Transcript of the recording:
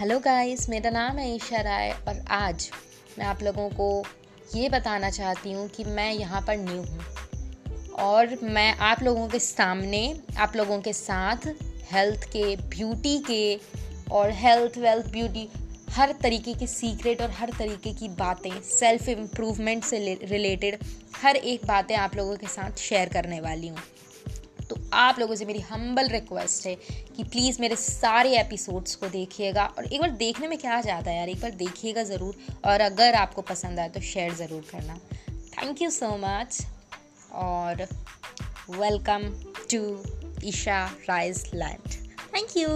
Hello guys, मेरा नाम है ईशा राय और आज मैं आप लोगों को ये बताना चाहती हूँ कि मैं यहाँ पर न्यू हूँ और मैं आप लोगों के सामने, आप लोगों के साथ हेल्थ के ब्यूटी के और हेल्थ वेल्थ ब्यूटी हर तरीके के सीक्रेट और हर तरीके की बातें सेल्फ इम्प्रूवमेंट से रिलेटेड हर एक बातें आप लोगों के साथ शेयर करने वाली हूँ। तो आप लोगों से मेरी हम्बल रिक्वेस्ट है कि प्लीज़ मेरे सारे एपिसोड्स को देखिएगा। और एक बार देखने में क्या जाता है यार? एक बार देखिएगा ज़रूर। और अगर आपको पसंद आए तो शेयर ज़रूर करना। थैंक यू सो मच और welcome to Isha rise land thank you